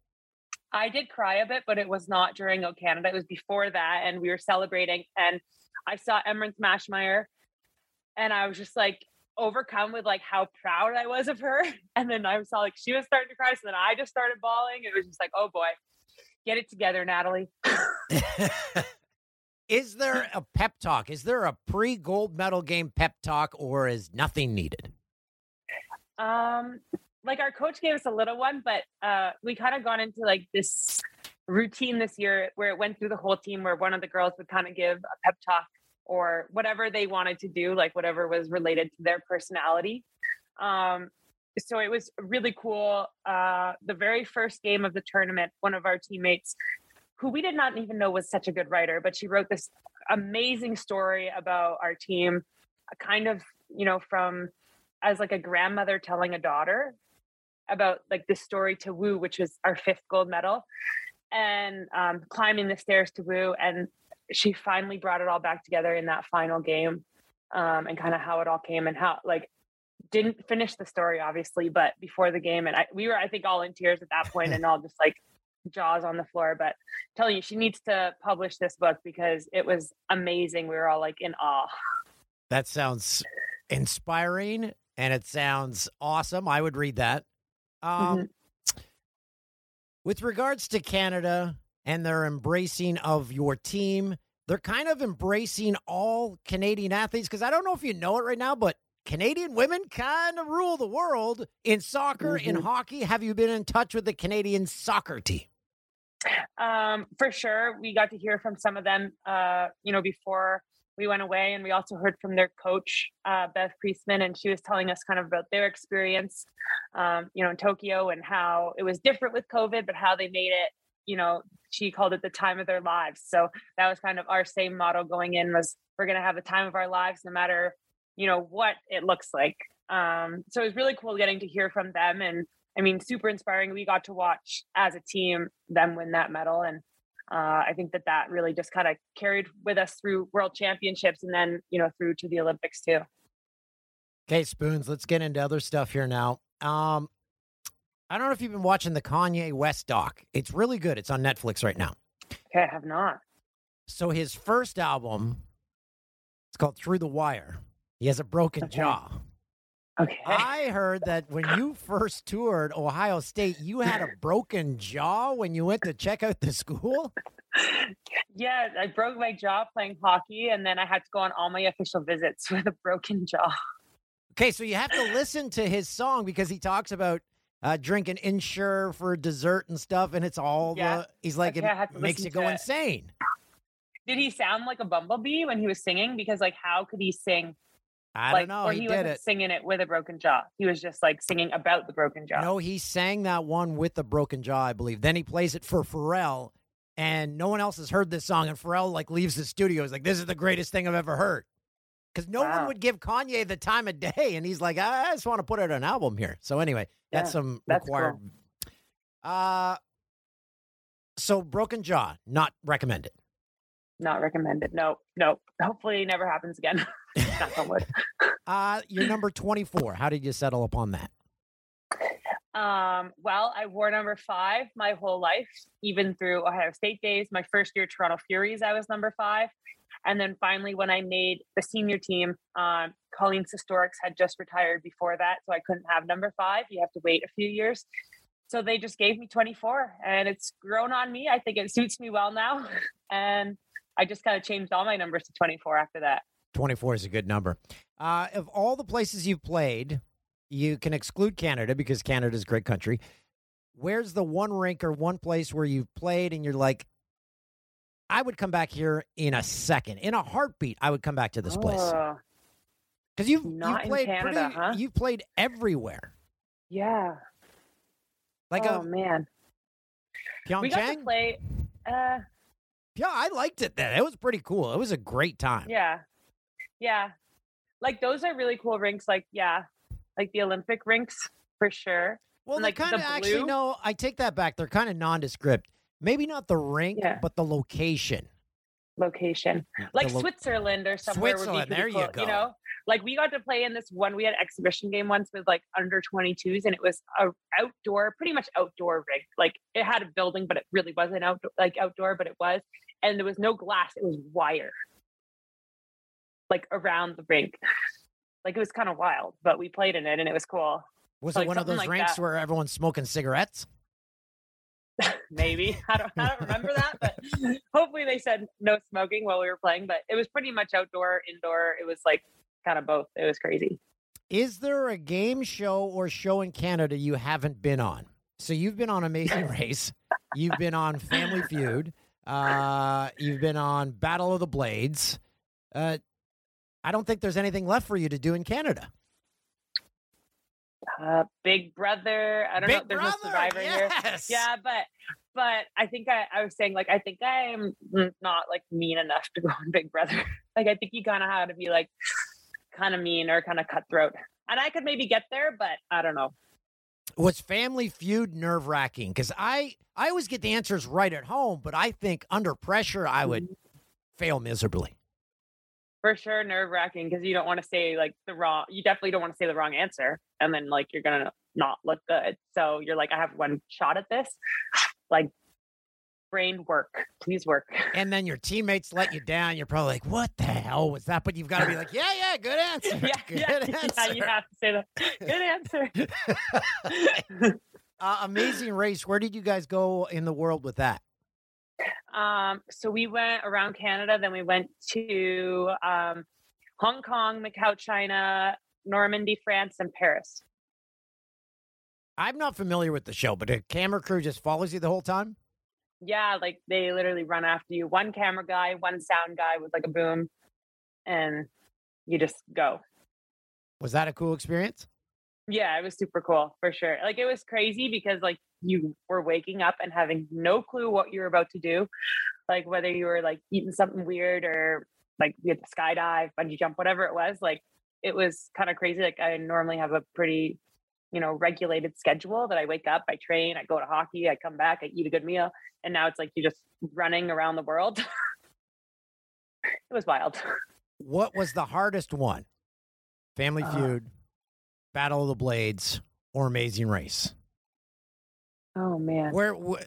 I did cry a bit, but it was not during "Oh Canada. It was before that, and we were celebrating. And I saw Emerance Maschmeyer, and I was just like overcome with like how proud I was of her. (laughs) And then I saw like she was starting to cry, so then I just started bawling. It was just like, oh boy, get it together, Natalie. (laughs) is there a pep talk? Is there a pre gold medal game pep talk or is nothing needed? Um, like our coach gave us a little one, but uh, we kind of gone into like this routine this year where it went through the whole team, where one of the girls would kind of give a pep talk or whatever they wanted to do, like whatever was related to their personality. Um, so it was really cool. Uh, the very first game of the tournament, one of our teammates, who we did not even know was such a good writer, but she wrote this amazing story about our team, uh, kind of, you know, from as like a grandmother telling a daughter about like this story to Woo, which was our fifth gold medal, and um, climbing the stairs to Woo. And she finally brought it all back together in that final game um, and kind of how it all came and how like didn't finish the story obviously, but before the game and I, we were I think all in tears at that point (laughs) and all just like jaws on the floor. But I'm telling you, she needs to publish this book because it was amazing. We were all like in awe. That sounds inspiring and it sounds awesome. I would read that. Um, With regards to Canada and their embracing of your team, they're kind of embracing all Canadian athletes because I don't know if you know it right now, but Canadian women kind of rule the world in soccer, in Mhm. hockey. Have you been in touch with the Canadian soccer team? Um, for sure, we got to hear from some of them, uh, you know, before we went away, and we also heard from their coach, uh, Bev Priestman, and she was telling us kind of about their experience, um, you know, in Tokyo and how it was different with COVID, but how they made it. You know, she called it the time of their lives. So that was kind of our same motto going in was we're going to have the time of our lives, no matter you know what it looks like. Um, so it was really cool getting to hear from them and I mean, super inspiring. We got to watch as a team them win that medal, and uh, I think that that really just kind of carried with us through World Championships, and then you know through to the Olympics too. Okay, Spoons, let's get into other stuff here now. Um, I don't know if you've been watching the Kanye West doc. It's really good. It's on Netflix right now. Okay, I have not. So his first album, it's called Through the Wire. He has a broken Okay. jaw. Okay. I heard that when you first toured Ohio State, you had a broken jaw when you went to check out the school. yeah, I broke my jaw playing hockey, and then I had to go on all my official visits (laughs) with a broken jaw. Okay, so you have to listen to his song because he talks about uh, drinking Ensure for dessert and stuff, and it's all Yeah. the. He's like, Okay, it makes you go it. insane. Did he sound like a bumblebee when he was singing? Because like, how could he sing? I like, don't know. Or He, he, wasn't it. singing it with a broken jaw. He was just like singing about the broken jaw. No, he sang that one with the broken jaw, I believe. Then he plays it for Pharrell, and no one else has heard this song. And Pharrell like leaves the studio. He's like, "This is the greatest thing I've ever heard," because no one would give Kanye the time of day, and he's like, "I just want to put out an album here." So anyway, that's Yeah, some that's required. Uh so broken jaw, not recommended. Not recommended. No, no. Hopefully, it never happens again. (laughs) (laughs) Uh, you're number 24. How did you settle upon that? Um, well, I wore number five my whole life, even through Ohio State days. My first year, Toronto Furies, I was number five. And then finally, when I made the senior team, um, Colleen Sostorics had just retired before that. So I couldn't have number five. You have to wait a few years. So they just gave me 24 and it's grown on me. I think it suits me well now. (laughs) And I just kind of changed all my numbers to 24 after that. 24 is a good number. Uh, of all the places you've played, you can exclude Canada because Canada's a great country. Where's the one rink or one place where you've played and you're like, I would come back here in a second, in a heartbeat. I would come back to this place because you've Not you've played Canada, pretty, huh? you've played everywhere. yeah. Like oh, a man. We got to play. Uh, Yeah, I liked it then. It was pretty cool. It was a great time. yeah, yeah. Like those are really cool rinks. Like yeah, like the Olympic rinks for sure. Well, And, they like, kind of actually blue- no. I take that back. They're kind of nondescript. Maybe not the rink, Yeah. but the location. Location like lo- Switzerland or somewhere. Switzerland, there you go. You know, like we got to play in this one. We had exhibition game once with like under 22s, and it was a outdoor, pretty much outdoor rink. Like it had a building, but it really wasn't outdoor, like outdoor, but it was. And there was no glass; it was wire, like around the rink. Like it was kind of wild, but we played in it, and it was cool. Was Like it one of those like rinks that. where everyone's smoking cigarettes? (laughs) Maybe I don't, I don't remember that, but (laughs) hopefully they said no smoking while we were playing. But it was pretty much outdoor, indoor. It was like kind of both. It was crazy. Is there a game show or show in Canada you haven't been on? So you've been on Amazing (laughs) Race, you've been on Family Feud, uh, you've been on Battle of the Blades. Uh, I don't think there's anything left for you to do in Canada. Uh, Big Brother. I don't know. Big There's Brother, no Survivor here. Yeah, but but I think I, I was saying like I think I am not like mean enough to go on Big Brother. (laughs) like I think you kind of have to be like kind of mean or kind of cutthroat. And I could maybe get there, but I don't know. Was Family Feud nerve wracking? Because I I always get the answers right at home, but I think under pressure I would Mm-hmm. fail miserably. For sure, nerve wracking because you don't want to say like the wrong. You definitely don't want to say the wrong answer, and then like you're gonna not look good. So you're like, I have one shot at this. Like, brain work, please work. (laughs) And then your teammates let you down. You're probably like, "What the hell was that?" But you've got to be like, "Yeah, yeah, good (laughs) answer, (laughs) yeah, good yeah, answer." yeah, you have to say that. Good answer. uh, amazing race. Where did you guys go in the world with that? Um, so we went around Canada, then we went to um, Hong Kong, Macau, China, Normandy, France, and Paris. I'm not familiar with the show, but a camera crew just follows you the whole time. Yeah, like they literally run after you. One camera guy, one sound guy with like a boom, and you just go. Was that a cool experience? Yeah, it was super cool for sure. Like it was crazy because like you were waking up and having no clue what you were about to do. Like whether you were like eating something weird or like we had to skydive, bungee jump, whatever it was, like it was kind of crazy. Like I normally have a pretty, you know, regulated schedule that I wake up, I train, I go to hockey, I come back, I eat a good meal. And now it's like you're just running around the world. (laughs) it was wild. What was the hardest one? Family Uh. Feud, Battle of the Blades, or Amazing Race? Oh man. Where? Wh-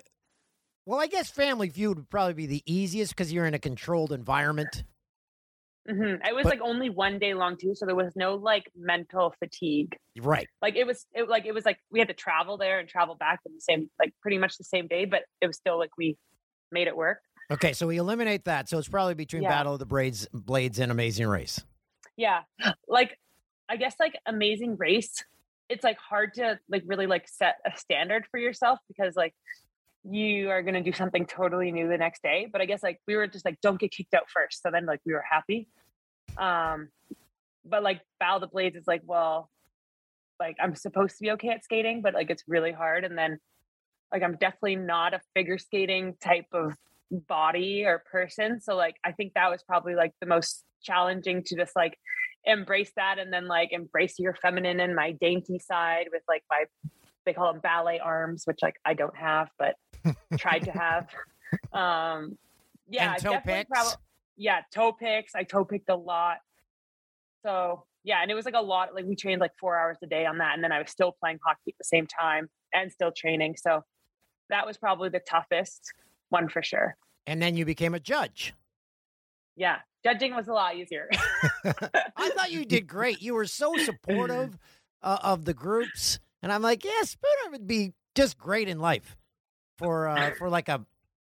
well, I guess Family Feud would probably be the easiest because you're in a controlled environment. hmm It was But- like only one day long too, so there was no like mental fatigue. Right. Like it was, it like it was like we had to travel there and travel back in the same, like pretty much the same day, but it was still like we made it work. Okay, so we eliminate that. So it's probably between Yeah. Battle of the Blades, Blades and Amazing Race. Yeah, like I guess like Amazing Race, it's like hard to like really like set a standard for yourself because like you are gonna do something totally new the next day. But I guess like we were just like don't get kicked out first, so then like we were happy. Um, but like of the Blades is like well, like I'm supposed to be okay at skating, but like it's really hard, and then like I'm definitely not a figure skating type of body or person. So like I think that was probably like the most challenging to just like embrace that and then like embrace your feminine and my dainty side with like my they call them ballet arms, which like I don't have, but tried to have. (laughs) Um yeah, And toe picks? prob- yeah, toe picks. I toe picked a lot. So yeah, and it was like a lot. Like we trained like four hours a day on that, and then I was still playing hockey at the same time and still training. So that was probably the toughest one for sure. And then you became a judge. Yeah, judging was a lot easier. (laughs) I thought you did great. You were so supportive uh, of the groups, and I'm like, yeah, Spooner would be just great in life for uh, for like a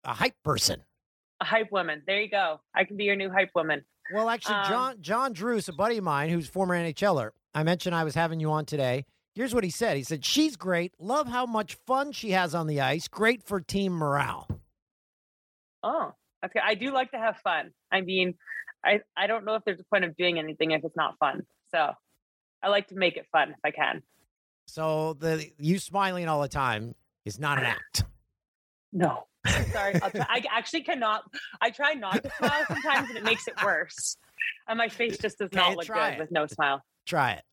a hype person. a hype woman. There you go. I can be your new hype woman. Well, actually, Um, John John Druce, a buddy of mine who's former NHLer, I mentioned I was having you on today. Here's what he said. He said she's great. Love how much fun she has on the ice. Great for team morale. Oh, okay. I do like to have fun. I mean, I I don't know if there's a point of doing anything if it's not fun. So I like to make it fun if I can. So the you smiling all the time is not an act. No. Sorry. I'll try. I (laughs) actually cannot. I try not to smile sometimes, and it makes it worse. And my face just does Okay, not look good it. with no smile. Try it.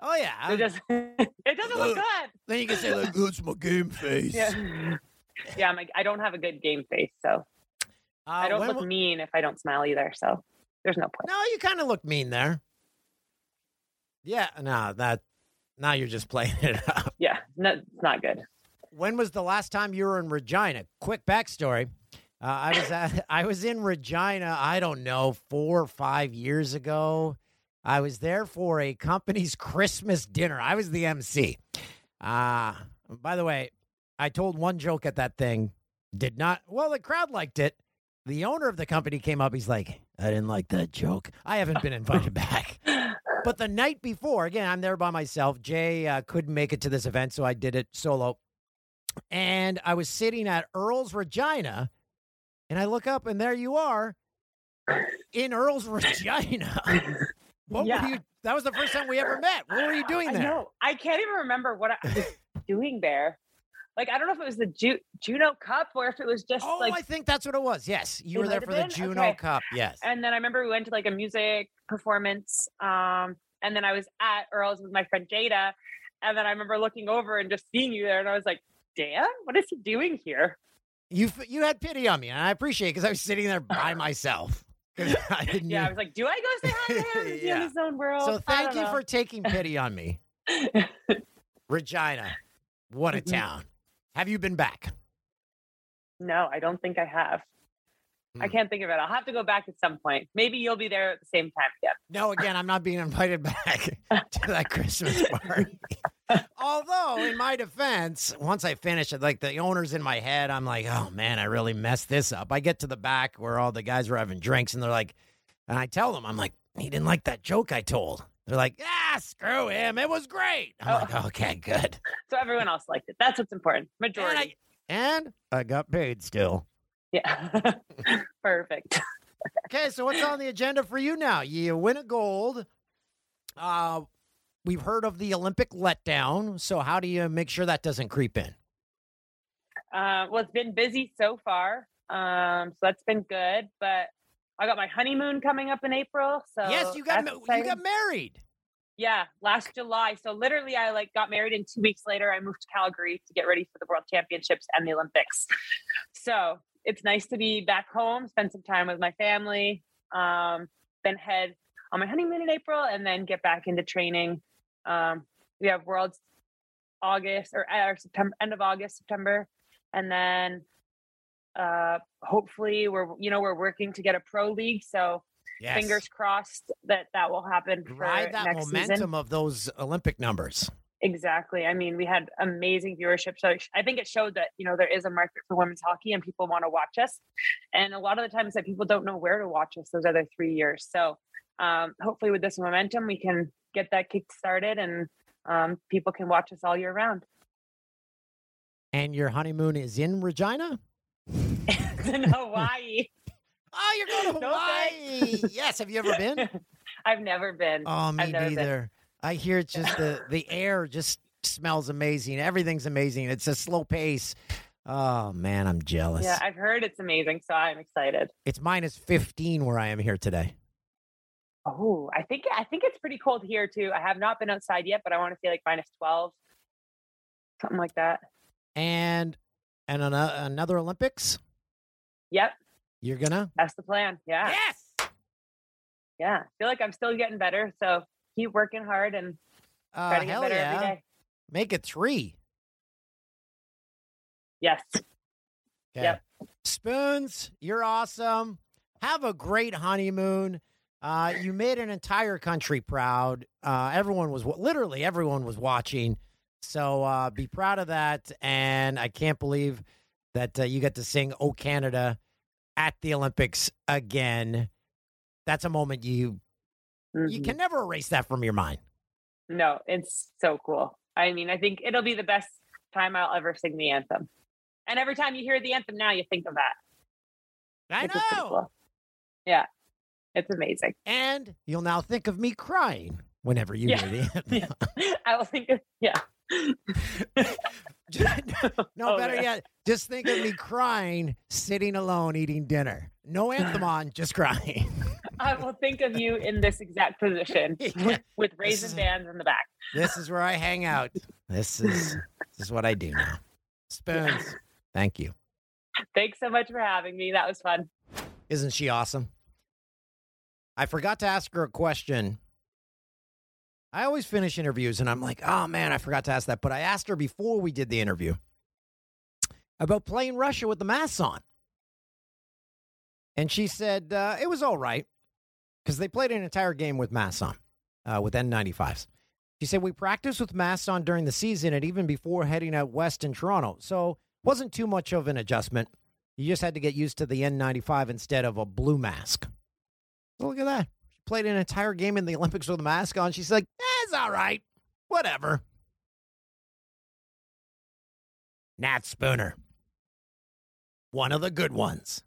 Oh yeah. It doesn't. (laughs) It doesn't look good. Then you can say like, "That's my game (laughs) face." Yeah. Yeah. I'm like, I don't have a good game face, so Uh, I don't look w- mean if I don't smile either. So there's no point. No, you kind of look mean there. Yeah, no, that now you're just playing (laughs) it up. Yeah. No, it's not good. When was the last time you were in Regina? Quick backstory. Uh, I was at, (laughs) I was in Regina. I don't know four or five years ago. I was there for a company's (laughs) Christmas dinner. I was the MC. Uh, by the way, I told one joke at that thing. Did not. Well, the crowd liked it. The owner of the company came up. He's like, "I didn't like that joke. I haven't been invited (laughs) back." But the night before, again, I'm there by myself. Jay uh, couldn't make it to this event, so I did it solo. And I was sitting at Earl's Regina, and I look up, and there you are in Earl's Regina. (laughs) What Yeah. were you? That was the first time we ever met. What were you doing I there? know. I can't even remember what I was doing there. Like I don't know if it was the Ju- Juno Cup or if it was just Oh, like. I think that's what it was. Yes, you were there for have the been? Juno Okay. Cup. Yes. and then I remember we went to like a music performance. Um, and then I was at Earl's with my friend Jada, and then I remember looking over and just seeing you there, and I was like, "Dan, what is he doing here?" You you had pity on me, and I appreciate it because I was sitting there by (laughs) myself. I (laughs) didn't. Yeah, I was like, "Do I go say hi to (laughs) him? Is Yeah. in his own world?" so thank you know. for taking pity on me, Regina. What a town. Have you been back? no, I don't think I have. I Hmm. can't think of it. I'll have to go back at some point. Maybe you'll be there at the same time again. No, again, I'm not being invited (laughs) back to that Christmas (laughs) party. Although, in my defense, once I finish it, like the owner's in my head, I'm like, oh man, I really messed this up. I get to the back where all the guys were having drinks, and they're like, and I tell them, I'm like, he didn't like that joke I told. They're like, ah, screw him. It was great. I'm Oh. like, okay, good. (laughs) So everyone else liked it. That's what's important. And Majority. I, and I got paid still. Yeah. (laughs) Perfect. Okay, so what's on the agenda for you now? You win a gold. Uh, we've heard of the Olympic letdown. So how do you make sure that doesn't creep in? Uh, well, it's been busy so far. Um, so that's been good. But I got my honeymoon coming up in April. So yes, you got ma- you got married. Yeah, last July. So literally, I like got married, and two weeks later, I moved to Calgary to get ready for the World Championships and the Olympics. So it's nice to be back home, spend some time with my family, um, then head on my honeymoon in April, and then get back into training. Um, we have Worlds August or, or September, end of August, September, and then uh, hopefully we're you know we're working to get a pro league. So Yes. fingers crossed that that will happen for Ride that momentum season. of those Olympic numbers. Exactly. I mean, we had amazing viewership. So I think it showed that you know there is a market for women's hockey and people want to watch us. And a lot of the times that people don't know where to watch us those other three years. So um, hopefully with this momentum, we can get that kick started and um, people can watch us all year round. And your honeymoon is in Regina? (laughs) In Hawaii. Oh, you're going to (laughs) No Hawaii. yes. Have you ever been? (laughs) I've never been. Oh, me been. neither. I hear it's just the the air just smells amazing. Everything's amazing. It's a slow pace. Oh man, I'm jealous. Yeah, I've heard it's amazing, so I'm excited. It's minus 15 where I am here today. Oh, I think I think it's pretty cold here too. I have not been outside yet, but I want to say like minus twelve, something like that. And and an, another Olympics? Yep, You're gonna? that's the plan. Yeah, Yes. yeah. I feel like I'm still getting better, so keep working hard and Uh, try to get better yeah. every day. Make it three. Yes, Okay. Yep. Spoons, you're awesome. Have a great honeymoon. Uh, you made an entire country proud. Uh, everyone was literally everyone was watching. So uh, be proud of that. And I can't believe that uh, you get to sing "Oh Canada" at the Olympics again. That's a moment you you Mhm. can never erase that from your mind. No, it's so cool. I mean, I think it'll be the best time I'll ever sing the anthem. And every time you hear the anthem now, you think of that. I pretty know. cool. Yeah, it's amazing. And you'll now think of me crying whenever you Yeah. hear the (laughs) anthem. Yeah. (laughs) I will think of yeah. (laughs) No, Oh, better yeah. yet, just think of me crying, sitting alone, eating dinner. No anthem on, just crying. I will think of you in this exact position (laughs) Yeah. with is- raisin bands in the back. this is where I hang out. This is this is what I do now. Spoons. Thank you. Thanks so much for having me. That was fun. Isn't she awesome? I forgot to ask her a question. I always finish interviews and I'm like, oh man, I forgot to ask that. But I asked her before we did the interview about playing Russia with the masks on. And she said uh, it was all right because they played an entire game with masks on, uh, with N95s. She said, We practiced with masks on during the season and even before heading out west in Toronto. So wasn't too much of an adjustment. You just had to get used to the N95 instead of a blue mask. So look at that. Played an entire game in the Olympics with a mask on. She's like, it's all right. Whatever. Nat Spooner. One of the good ones.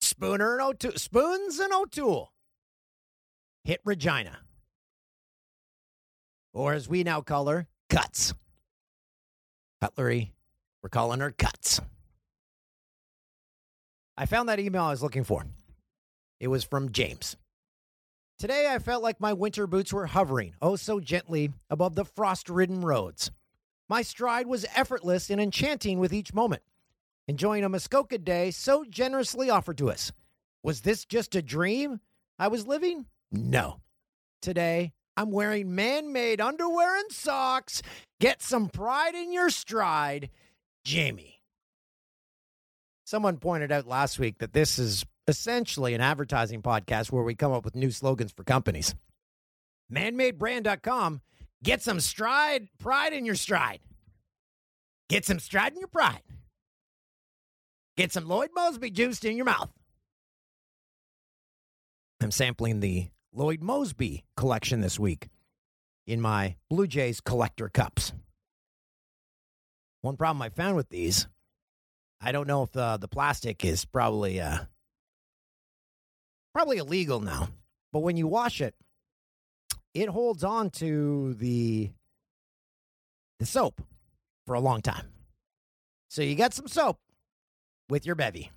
Spooner and O'Toole. Spoons and O'Toole. Hit Regina. Or as we now call her, Cuts. Cutlery. We're calling her Cuts. I found that email I was looking for. It was from James. Today I felt like my winter boots were hovering, oh so gently, above the frost ridden roads. My stride was effortless and enchanting with each moment, enjoying a Muskoka day so generously offered to us. Was this just a dream I was living? No. Today, I'm wearing man made underwear and socks. Get some pride in your stride, Jamie. Someone pointed out last week that this is essentially an advertising podcast where we come up with new slogans for companies. Manmadebrand.com. Get some stride, pride in your stride. Get some stride in your pride. Get some Lloyd Moseby juice in your mouth. I'm sampling the Lloyd Moseby collection this week in my Blue Jays collector cups. One problem I found with these, I don't know if the, the plastic is probably uh, probably illegal now, but when you wash it, it holds on to the the soap for a long time. So you got some soap with your bevy.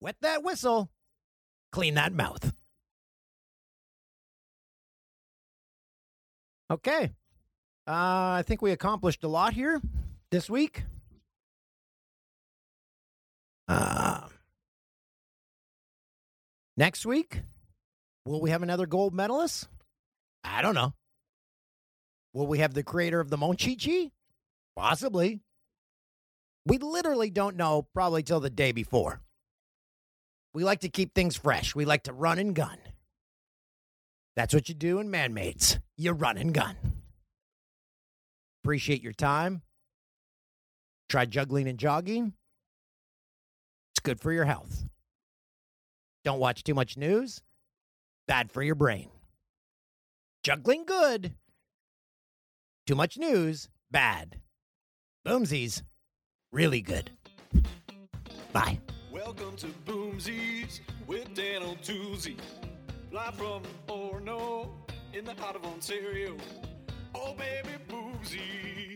Wet that whistle, clean that mouth. Okay. Uh, I think we accomplished a lot here this week. Uh, next week, will we have another gold medalist? I don't know. Will we have the creator of the Monchichi? Possibly. We literally don't know probably till the day before. We like to keep things fresh. We like to run and gun. That's what you do in man-maids. You run and gun. Appreciate your time. Try juggling and jogging. It's good for your health. Don't watch too much news. Bad for your brain. Juggling good. Too much news. Bad. Boomsies. Really good. Bye. Welcome to Boomsies with Dan O'Toozy. Live from Orono in the heart of Ontario. Oh, baby, Boomsies.